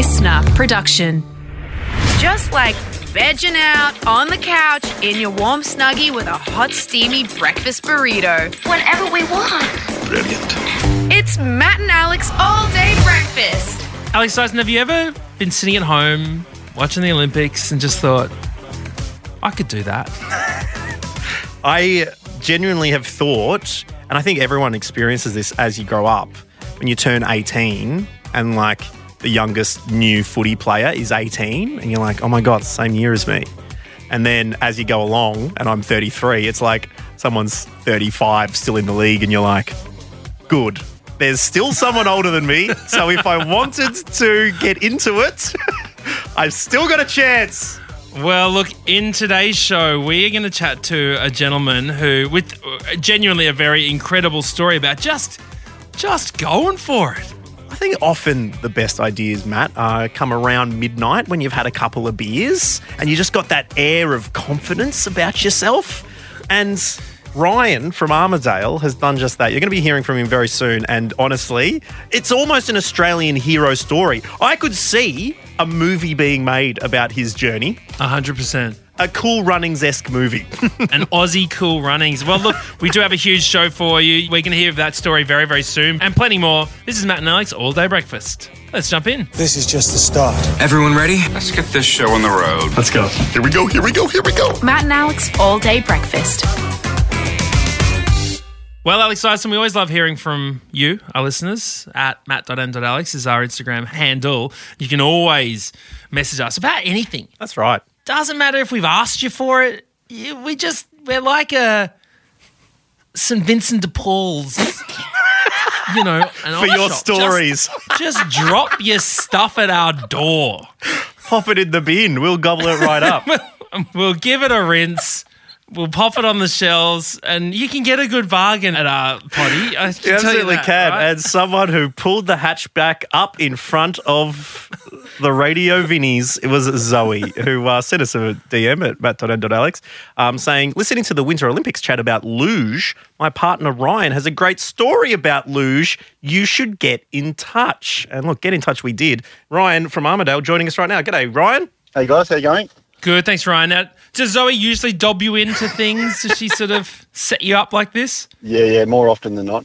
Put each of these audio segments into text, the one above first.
listener production. Just like vegging out on the couch in your warm snuggie with a hot, steamy breakfast burrito. Whenever we want. Brilliant. It's Matt and Alex all day breakfast. Alex Dyson, have you ever been sitting at home watching the Olympics and just thought, I could do that? I genuinely have thought, and I think everyone experiences this as you grow up, when you turn 18 and like the youngest new footy player is 18, and you're like, oh my God, same year as me. And then as you go along, and I'm 33, it's like someone's 35 still in the league, and you're like, good. There's still someone older than me. So if I wanted to get into it, I've still got a chance. Well, look, in today's show, we are going to chat to a gentleman who, with uh, genuinely a very incredible story about just, just going for it. I think often the best ideas, Matt, uh, come around midnight when you've had a couple of beers and you just got that air of confidence about yourself. And Ryan from Armadale has done just that. You're going to be hearing from him very soon. And honestly, it's almost an Australian hero story. I could see a movie being made about his journey, hundred percent. A cool runnings esque movie. An Aussie cool runnings. Well, look, we do have a huge show for you. We're going to hear of that story very, very soon, and plenty more. This is Matt and Alex all day breakfast. Let's jump in. This is just the start. Everyone ready? Let's get this show on the road. Let's go. Here we go. Here we go. Here we go. Matt and Alex all day breakfast. Well, Alex Dyson, we always love hearing from you, our listeners, at matt.m.alex is our Instagram handle. You can always message us about anything. That's right. Doesn't matter if we've asked you for it. You- We just, we're like a St. Vincent de Paul's, you know, an For your shop. stories, Just, drop your stuff at our door. pop it in the bin. We'll gobble it right up. We'll give it a rinse. We'll pop it on the shelves, and you can get a good bargain at our potty. I can You tell absolutely that, can. right? And someone who pulled the hatchback up in front of the radio Vinnies, it was Zoe, who uh, sent us a DM at matt.n.alex um, saying, listening to the Winter Olympics chat about luge, my partner Ryan has a great story about luge. You should get in touch. And look, get in touch we did. Ryan from Armadale joining us right now. G'day, Ryan. Hey guys, how you going? Good, thanks, Ryan. Now, does Zoe usually dob you into things? Does she sort of set you up like this? Yeah, yeah, more often than not.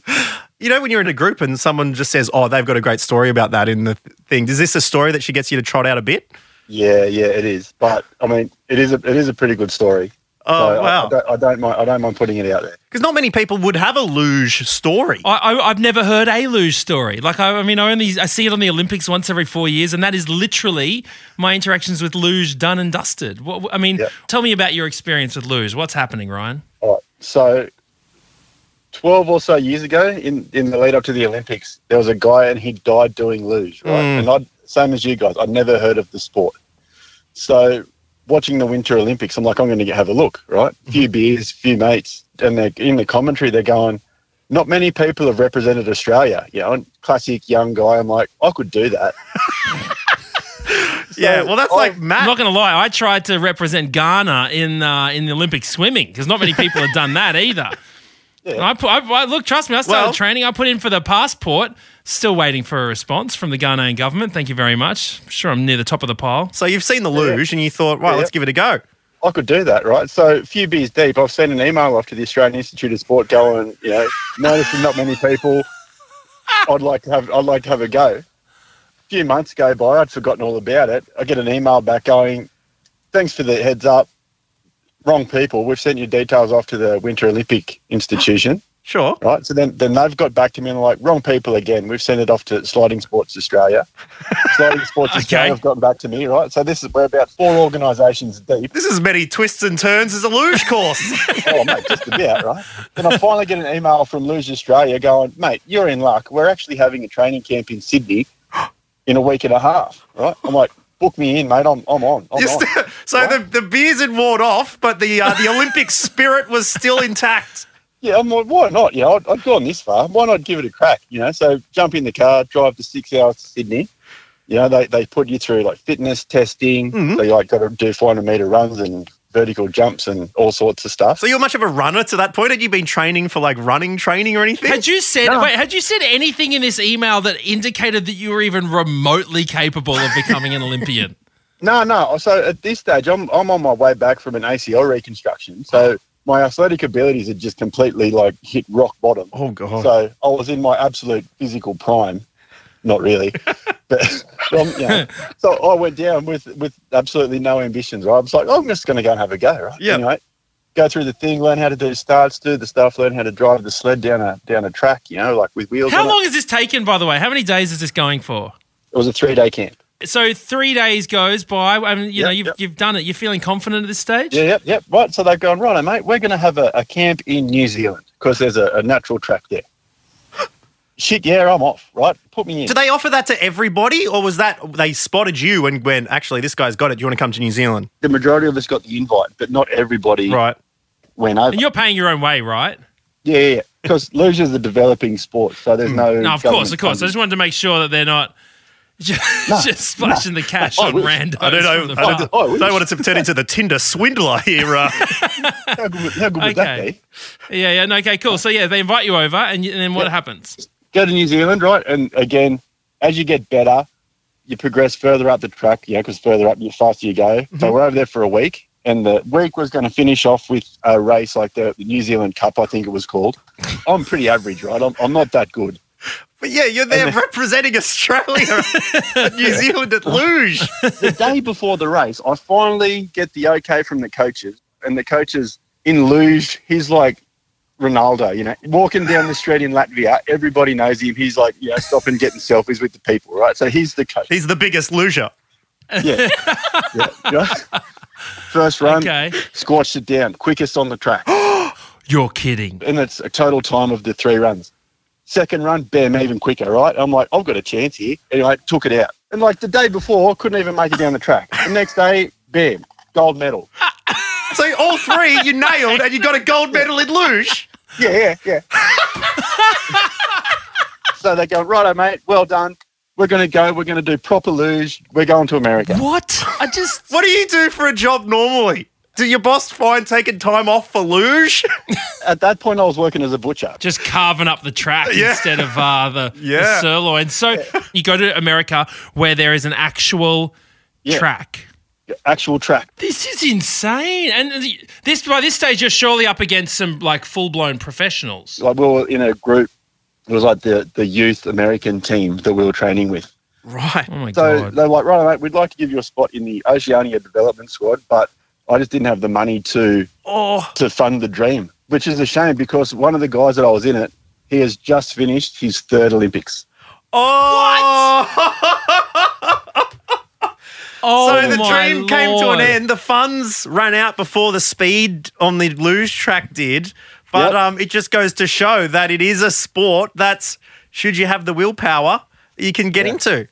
You know, when you're in a group and someone just says, oh, they've got a great story about that in the th- thing, is this a story that she gets you to trot out a bit? Yeah, yeah, it is. But I mean, it is a it is a pretty good story. Oh, So I- wow. I, don't, I don't mind. I don't mind putting it out there. Because not many people would have a luge story. I, I, I've never heard a luge story. Like, I, I mean, I only I see it on the Olympics once every four years, and that is literally my interactions with luge done and dusted. What, I mean, Yeah. tell me about your experience with luge. What's happening, Ryan? All right. So, twelve or so years ago, in in the lead up to the Olympics, there was a guy and he died doing luge. Right, and I same as you guys, I'd never heard of the sport. So, watching the Winter Olympics, I'm like, I'm going to have a look. Right, few beers, few mates, and they're in the commentary. They're going. Not many people have represented Australia. You know, and classic young guy. I'm like, I could do that. yeah, well, that's I- like I'm Matt. not going to lie. I tried to represent Ghana in uh, in the Olympic swimming because not many people have done that either. And I, put, I, I look, trust me, I started Well- training. I put in for the passport. Still waiting for a response from the Ghanaian government. Thank you very much. I'm sure I'm near the top of the pile. so you've seen the luge and you thought, right, Yeah. let's give it a go. I could do that, right? So, a few beers deep, I've sent an email off to the Australian Institute of Sport, going, you know, noticing not many people. I'd like to have, I'd like to have a go. A few months go by, I'd forgotten all about it. I get an email back going, thanks for the heads up. Wrong people. We've sent your details off to the Winter Olympic Institution, Sure. right? So then, then they've got back to me and they're like, wrong people again. We've sent it off to Sliding Sports Australia. Sliding Sports Australia have gotten back to me, right? So this is we're about four organisations deep. This is as many twists and turns as a luge course. oh, mate, just about, right? Then I finally get an email from Luge Australia going, mate, you're in luck. We're actually having a training camp in Sydney in a week and a half, right? I'm like, book me in, mate. I'm, I'm on. I'm on. so the, the beers had worn off, but the uh, the Olympic spirit was still intact. Yeah, I'm like, why not? You know, I'd, I'd gone this far. Why not give it a crack? You know, so jump in the car, drive to six hours to Sydney. You know, they, they put you through like fitness testing. So you like got to do 400 meter runs and vertical jumps and all sorts of stuff. So you're much of a runner to that point? Had you been training for like running training or anything? Had you said No. wait? Had you said anything in this email that indicated that you were even remotely capable of becoming an Olympian? No, no. So at this stage, I'm I'm on my way back from an ACL reconstruction. So my athletic abilities had just completely like hit rock bottom. oh god. So I was in my absolute physical prime. Not really, but um, you know, so I went down with with absolutely no ambitions. Right? I was like, I'm just going to go and have a go. Right? Yep. Anyway, go through the thing, learn how to do starts, do the stuff, learn how to drive the sled down a down a track. You know, like with wheels. How on long It. has this taken, by the way? How many days is this going for? it was a three day camp. So three days goes by. I mean, you know, you've yep. you've done it. You're feeling confident at this stage. Yeah, yep, yep. Right. So they've gone, right, mate, we're going to have a, a camp in New Zealand because there's a, a natural track there. Shit, yeah, I'm off, right? Put me in. Did they offer that to everybody, or was that they spotted you and went, actually, this guy's got it. Do you want to come to New Zealand? the majority of us got the invite, but not everybody Right. went over. And you're paying your own way, right? Yeah, yeah, because luge is a developing sport, so there's no. No, of course, government of course. I funding. just wanted to make sure that they're not just, just splashing the cash I on wish. randos. I don't know. I don't, Oh, don't want it to turn into the Tinder swindler here. Uh, How good, how good would that Okay. be? Yeah, yeah. No, okay, cool. So yeah, they invite you over, and, and then what happens? Go to New Zealand, right? And again, as you get better, you progress further up the track, yeah, because further up, the faster you go. Mm-hmm. So we're over there for a week, and the week was going to finish off with a race like the, the New Zealand Cup, I think it was called. I'm pretty average, right? I'm, I'm not that good. but yeah, you're there And representing Australia, New Zealand at luge. the day before the race, I finally get the okay from the coaches, and the coaches in luge, he's like Ronaldo, you know, walking down the street in Latvia, everybody knows him. He's like, you know, stopping getting selfies with the people, right? So he's the coach. He's the biggest loser. Yeah. yeah. yeah. First run, Okay, squashed it down, quickest on the track. you're kidding. and it's a total time of the three runs. Second run, bam, even quicker, right? I'm like, I've got a chance here. Anyway, took it out. And like the day before, couldn't even make it down the track. The next day, bam, gold medal. So all three you nailed, and you got a gold medal in luge. Yeah, yeah, yeah. so they go, going, righto, mate, well done. We're going to go. We're going to do proper luge. We're going to America. What? I just What do you do for a job normally? Do your boss find taking time off for luge? At that point, I was working as a butcher. just carving up the track Yeah. instead of uh, the, the sirloin. So you go to America where there is an actual Yeah. track. Actual track. This is insane. And this by this stage, you're surely up against some like full blown professionals. Like we were in a group. It was like the, the youth American team that we were training with. right. Oh my So god. they're like, right, mate, we'd like to give you a spot in the Oceania development squad, but I just didn't have the money to Oh, to fund the dream, which is a shame because one of the guys that I was in it, he has just finished his third Olympics. oh. Oh so the my dream came to an end. The funds ran out before the speed on the luge track did. But Yep. um, it just goes to show that it is a sport that's, should you have the willpower, you can get Yeah. into.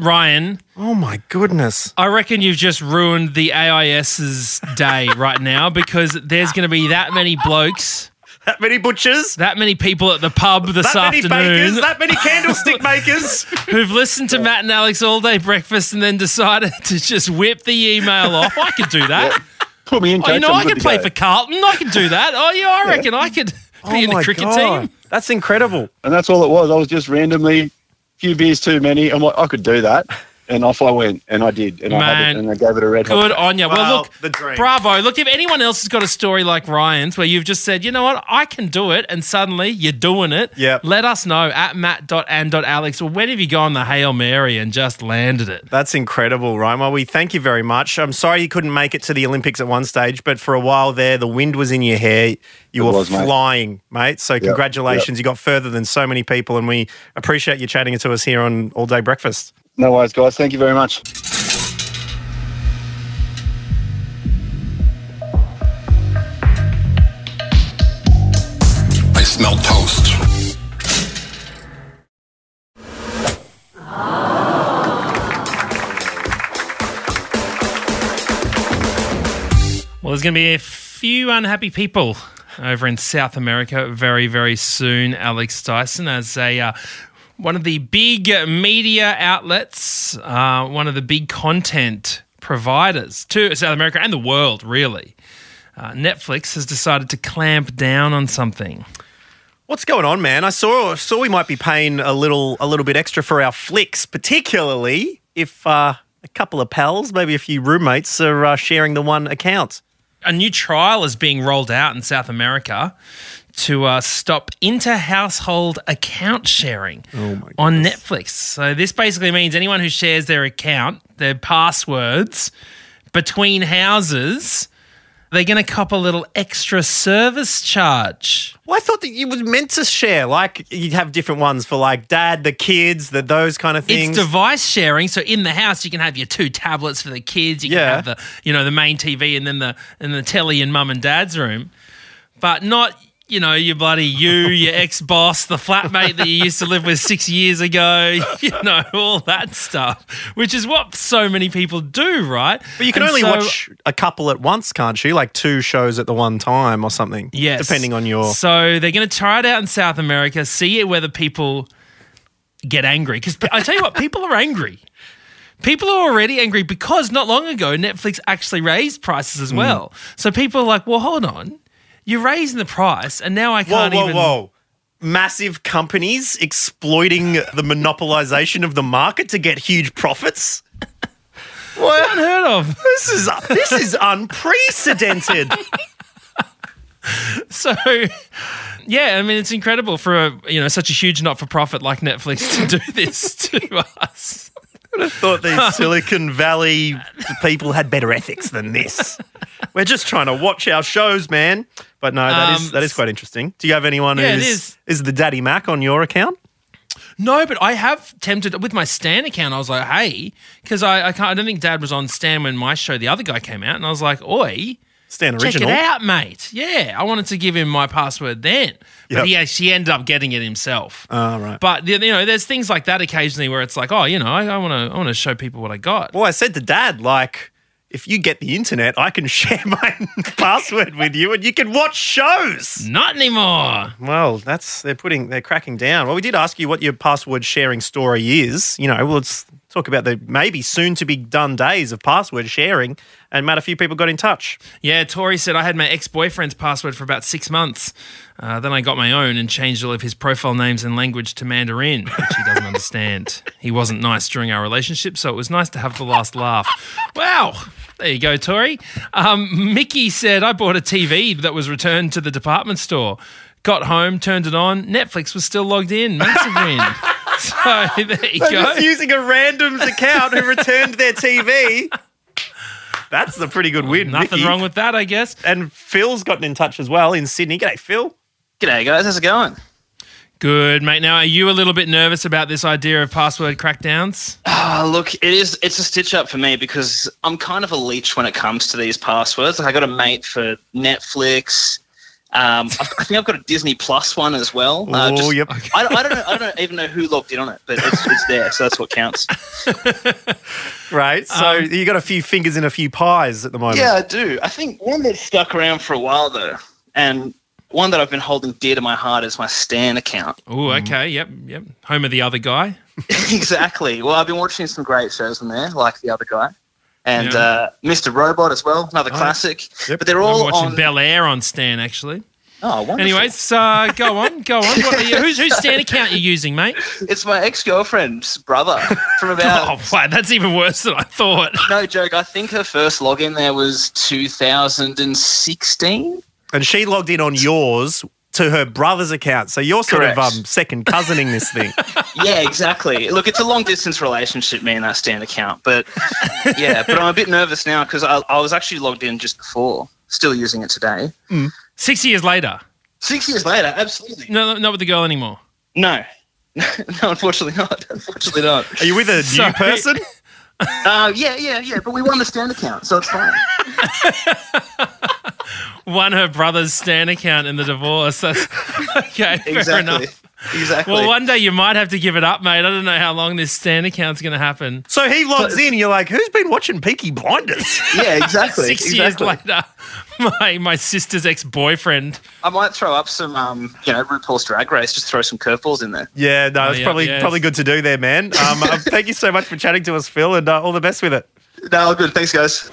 Ryan, Oh my goodness. I reckon you've just ruined the AIS's day right now because there's going to be that many blokes, That many butchers, that many people at the pub this that many afternoon bakers, that many candlestick makers. who've listened to Matt and Alex all day breakfast and then decided to just whip the email off. I could do that. Put me in, Oh, coach. you know, I'm I could play go. for Carlton. I could do that. Oh, yeah, I reckon I could oh be in the cricket team. That's incredible. And that's all it was. I was just randomly, a few beers too many. I'm like, I could do that. And off I went, and I did. And I had it, and I gave it a red Good hot. on you. Well, Well, look, the dream. bravo. Look, if anyone else has got a story like Ryan's where you've just said, you know what, I can do it, and suddenly you're doing it, Yep. let us know at matt.and.alex or when have you gone the Hail Mary and just landed it? That's incredible, Ryan. Well, we thank you very much. I'm sorry you couldn't make it to the Olympics at one stage, but for a while there, the wind was in your hair. You It were was, flying, mate. So congratulations. You got further than so many people, and we appreciate you chatting to us here on All Day Breakfast. No worries, guys. Thank you very much. I smell toast. Well, there's going to be a few unhappy people over in South America very, very soon, Alex Dyson, as a. Uh, one of the big media outlets, uh, one of the big content providers to South America and the world, really. Uh, Netflix has decided to clamp down on something. What's going on, man? I saw saw we might be paying a little a little bit extra for our flicks, particularly if uh, a couple of pals, maybe a few roommates, are uh, sharing the one account. A new trial is being rolled out in South America to uh, stop inter household account sharing on Netflix. So, this basically means anyone who shares their account, their passwords between houses, they're going to cop a little extra service charge. Well, I thought that you was meant to share, like you'd have different ones for like dad, the kids, the those kind of things. It's device sharing, so in the house you can have your two tablets for the kids. You can Yeah. have the you know the main TV and then the and the telly in mum and dad's room, but not you know your bloody you, your ex boss, the flatmate that you used to live with six years ago. You know all that stuff, which is what so many people do, right? but you can And only so- watch a couple at once, can't you? Like two shows at the one time or something. Yes. depending on your. So they're going to try it out in South America, see whether people get angry. Because I tell you what, people are angry. People are already angry because not long ago Netflix actually raised prices as mm. well. So people are like, well, hold on. You're raising the price, and now I can't whoa, even. whoa! Massive companies exploiting the monopolization of the market to get huge profits. What? Unheard of. This is this is unprecedented. So, yeah, I mean, it's incredible for a you know such a huge not-for-profit like Netflix to do this to us. I thought these Silicon Valley people had better ethics than this. We're just trying to watch our shows, man. But no, that is Um, that is quite interesting. Do you have anyone Yeah, it who's is. is the Daddy Mac on your account? No, but I have tempted with my Stan account. I was like, hey, because I, I can't. I don't think Dad was on Stan when my show, the other guy, came out, and I was like, oi, Stan check it out, mate. Yeah, I wanted to give him my password then, but Yep. he actually ended up getting it himself. Oh, right. But you know, there's things like that occasionally where it's like, oh, you know, I want to, I want to show people what I got. Well, I said to Dad, like, if you get the internet, I can share my password with you, and you can watch shows. Not anymore. Well, that's they're putting they're cracking down. Well, we did ask you what your password sharing story is. You know, well, let's talk about the maybe soon to be done days of password sharing. And Matt, a few people got in touch. Yeah, Tori said I had my ex boyfriend's password for about six months. Uh, then I got my own and changed all of his profile names and language to Mandarin, which he doesn't understand. He wasn't nice during our relationship, so it was nice to have the last laugh. Wow. There you go, Tori. Um, Mickey said I bought a TV that was returned to the department store. Got home, turned it on. Netflix was still logged in. Massive win. So there you They're go. just using a random's account who returned their TV. That's a pretty good win. Nothing Mickey. wrong with that, I guess. And Phil's gotten in touch as well in Sydney. G'day, Phil. G'day, guys. How's it going? Good, mate. Now, are you a little bit nervous about this idea of password crackdowns? Oh, look, it is. It's a stitch up for me because I'm kind of a leech when it comes to these passwords. Like, I got a mate for Netflix. Um, I've- think I've got a Disney Plus one as well. Uh, oh, just- yep. I, don't- I don't know. I don't even know who logged in on it, but it's, it's there, so that's what counts. right. So you got a few fingers in a few pies at the moment. Yeah, I do. I think one that stuck around for a while though, and one that I've been holding dear to my heart is my Stan account. Oh, okay. Yep, yep. Home of the other guy. exactly. Well, I've been watching some great shows on there, like the other guy, and Yeah. uh, Mr. Robot as well, another classic. Yep. But they're I'm all watching on. Bel Air on Stan, actually. oh, wonderful. Anyways, uh, go on, go on. What are you, who's whose Stan account you using, mate? it's my ex-girlfriend's brother from about. Oh, wow, that's even worse than I thought. No joke. I think her first login there was 2016. And she logged in on yours to her brother's account. So you're sort of um, second cousining this thing. Yeah, exactly. Look, it's a long distance relationship, me and that Stan account. But yeah, but I'm a bit nervous now because I, I was actually logged in just before, still using it today. Six years later. Six years later, absolutely. No, not with the girl anymore. No. no, unfortunately not. Unfortunately not. Are you with a new Sorry. person? Uh, yeah, yeah, yeah. But we won the Stan account, so it's fine. Won her brother's Stan account in the divorce. That's okay. Fair Exactly. enough. Exactly. Well, one day you might have to give it up, mate. I don't know how long this Stan account's going to happen. So he logs in and you're like, who's been watching Peaky Blinders? yeah, exactly. Six exactly. years later, my my sister's ex boyfriend. I might throw up some, um, you know, RuPaul's Drag Race. Just throw some curveballs in there. yeah, no, it's yeah, probably yes. probably good to do there, man. Um, uh, thank you so much for chatting to us, Phil, and uh, all the best with it. No, all good. Thanks, guys.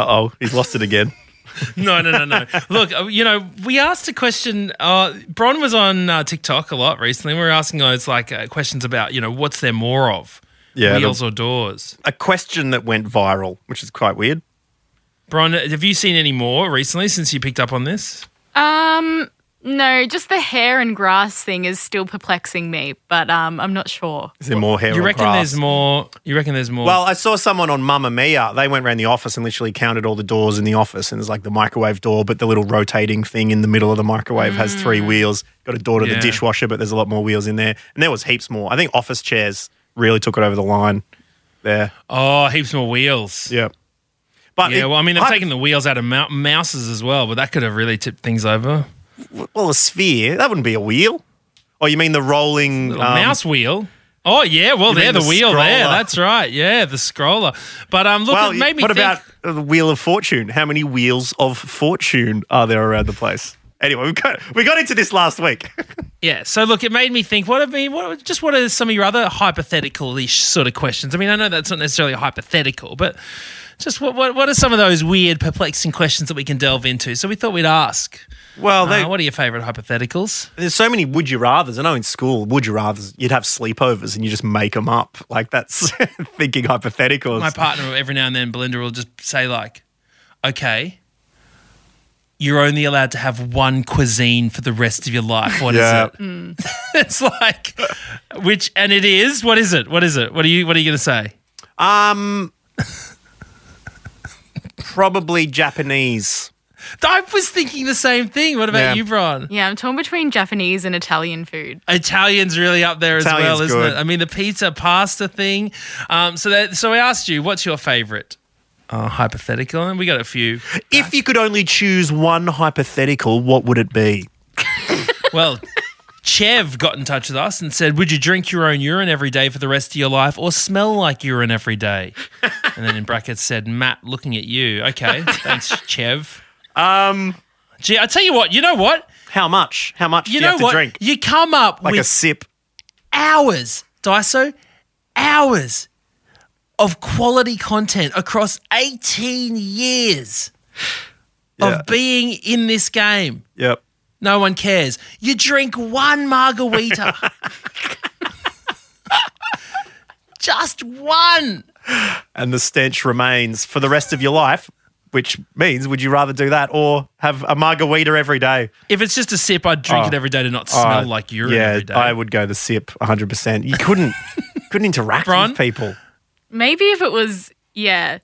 Uh oh, he's lost it again. No, no, no, no. Look, uh, you know, we asked a question. Uh, Bron was on uh, TikTok a lot recently. We were asking those like uh, questions about, you know, what's there more of, Yeah, the- wheels or doors. A question that went viral, which is quite weird. Bron, have you seen any more recently since you picked up on this? Um, no, just the hair and grass thing is still perplexing me, but um, I'm not sure. Is there more hair? you or reckon grass? there's more? You reckon there's more? Well, I saw someone on Mamamia. They went around the office and literally counted all the doors in the office. And there's like the microwave door, but the little rotating thing in the middle of the microwave has three wheels. Got a door to Yeah. the dishwasher, but there's a lot more wheels in there. And there was heaps more. I think office chairs really took it over the line there. oh, heaps more wheels. Yeah. But Yeah, it- well, I mean, they've I- taken the wheels out of mou- mouses as well, but that could have really tipped things over. Well, a sphere that wouldn't be a wheel. Oh, you mean the rolling um, mouse wheel. Oh yeah, well you there the, the wheel there. That's right. Yeah, the scroller. But um, look, Well, it made me what think. about the wheel of fortune? How many wheels of fortune are there around the place? Anyway, we got we got into this last week. Yeah. So look, it made me think. What have been? What just what are some of your other hypothetical-ish sort of questions? I mean, I know that's not necessarily hypothetical, but just what what, what are some of those weird, perplexing questions that we can delve into? So we thought we'd ask. well, they, Uh, what are your favourite hypotheticals? there's so many would you rather's. I know in school, would you rather's, you'd have sleepovers and you just make them up. Like that's thinking hypotheticals. My partner, every now and then, Belinda will just say like, "Okay." You're only allowed to have one cuisine for the rest of your life. What is Yeah. it? it's like, which, and it is. What is it? What is it? What are you? What are you going to say? Um, probably Japanese. I was thinking the same thing. What about Yeah. you, Bron? Yeah, I'm torn between Japanese and Italian food. Italian's really up there as Italian's well, isn't good. it? I mean, the pizza pasta thing. Um, so that, so I asked you, what's your favorite uh, hypothetical? And we got a few. If you could only choose one hypothetical, what would it be? Well, Chev got in touch with us and said, Would you drink your own urine every day for the rest of your life or smell like urine every day? And then in brackets said, Matt, looking at you. Okay, thanks, Chev. Um, Gee, I tell you what, you know what? how much? How much You do you know have to what? drink? You come up with Like a with sip. hours, Dyso, hours of quality content across 18 years Yeah. of being in this game. Yep. No one cares. You drink one margarita. Just one. and the stench remains for the rest of your life, which means would you rather do that or have a margarita every day? If it's just a sip, I'd drink Oh. it every day to not smell Uh, like urine yeah, every day. I would go the sip 100%. You couldn't couldn't interact Bron? with people. Maybe if it was, yeah,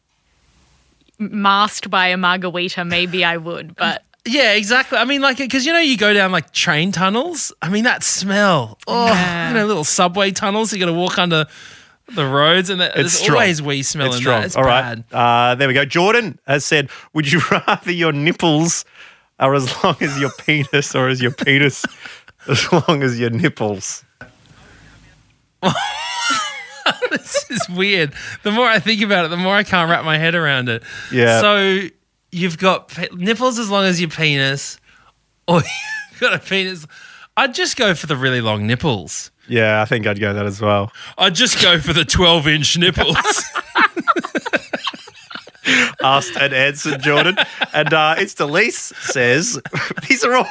masked by a margarita, maybe I would, but Yeah, exactly. I mean, like, because you know, you go down like train tunnels. I mean, that smell. Oh, Yeah. you know, little subway tunnels. You got to walk under the roads, and that, It's there's strong. always wee smell It's in strong. that. It's All right. bad. Uh, there we go. Jordan has said, would you rather your nipples are as long as your penis or is your penis as long as your nipples? this is weird. The more I think about it, the more I can't wrap my head around it. Yeah. So you've got pe- nipples as long as your penis, or you've got a penis. I'd just go for the really long nipples. Yeah, I think I'd go that as well. I'd just go for the 12 inch nipples. asked and answered, Jordan. And uh, it's Delise says these are all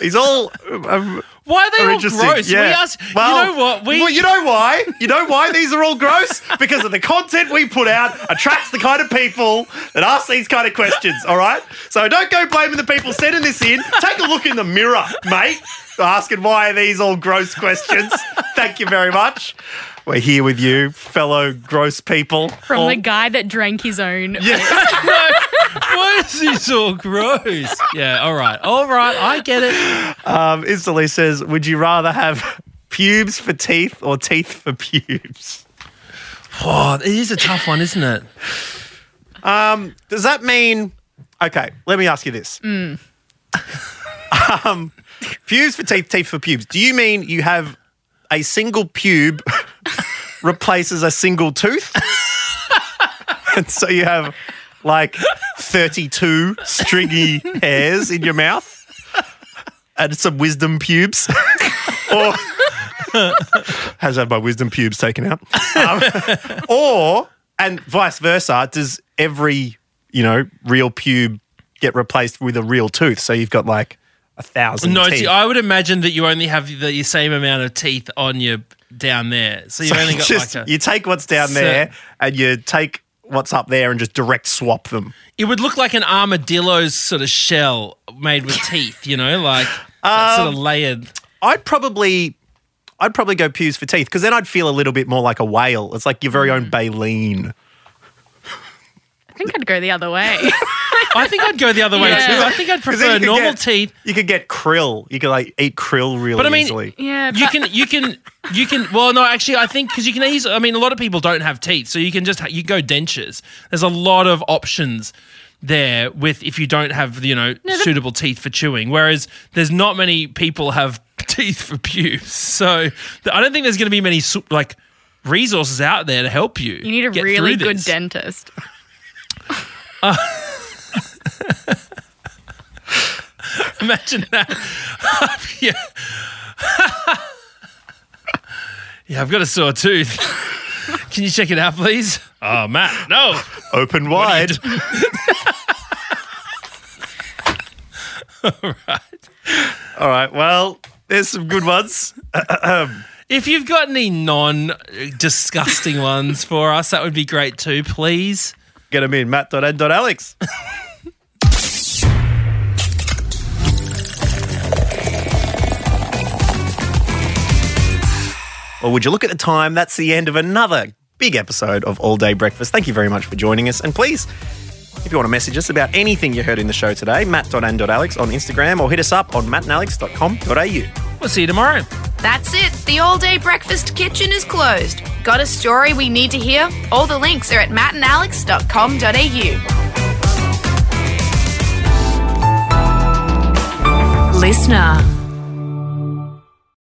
these all um, Why are they are all gross? Yeah. We asked, Well, you know what? We, well, you know why? You know why these are all gross? Because of the content we put out attracts the kind of people that ask these kind of questions. All right. So don't go blaming the people sending this in. Take a look in the mirror, mate. Asking why are these all gross questions? Thank you very much. We're here with you, fellow gross people. from All- the guy that drank his own. Why is this all gross? Yeah, all right. All right, I get it. Um, Instantly says, would you rather have pubes for teeth or teeth for pubes? Oh, it is a tough one, isn't it? Um, does that mean? Okay, let me ask you this. um, pubes for teeth, teeth for pubes. Do you mean you have a single pube replaces a single tooth, and so you have like 32 stringy hairs in your mouth and some wisdom pubes. or has had my wisdom pubes taken out. Um, or, and vice versa, does every, you know, real pube get replaced with a real tooth? So you've got like a thousand No, teeth. see, I would imagine that you only have the, same amount of teeth on your down there. So you've So only you got just, like a. you take what's down So- there and you take what's up there and just direct swap them. It would look like an armadillo's sort of shell made with teeth, you know, like that sort of Um, layered. I'd probably I'd probably go pews for teeth because then I'd feel a little bit more like a whale. It's like your very Mm. own baleen. I think I'd go the other way. I think I'd go the other way Yeah. too. I think I'd prefer you normal get- teeth. You could get krill. You could like eat krill really But I mean- easily. yeah, You but- can, you can, you can. Well, no, actually, I think because you can easily. I mean, a lot of people don't have teeth, so you can just ha- you go dentures. There's a lot of options there with if you don't have you know suitable teeth for chewing. Whereas there's not many people have teeth for pubes, so th- I don't think there's going to be many su- like resources out there to help you. You need a really good this. Dentist. Imagine that. yeah. yeah, I've got a sore tooth. Can you check it out, please? Oh, Matt, no. Open wide. All right. All right. Well, there's some good ones. If you've got any non disgusting ones for us, that would be great too, please. Get them in matt.n.alex. Well, would you look at the time? That's the end of another big episode of All Day Breakfast. Thank you very much for joining us. And please, if you want to message us about anything you heard in the show today, matt.n.alex on Instagram or hit us up on mattandalex.com.au. We'll see you tomorrow. That's it. The all day breakfast kitchen is closed. Got a story we need to hear? All the links are at mattandalex.com.au. Listener.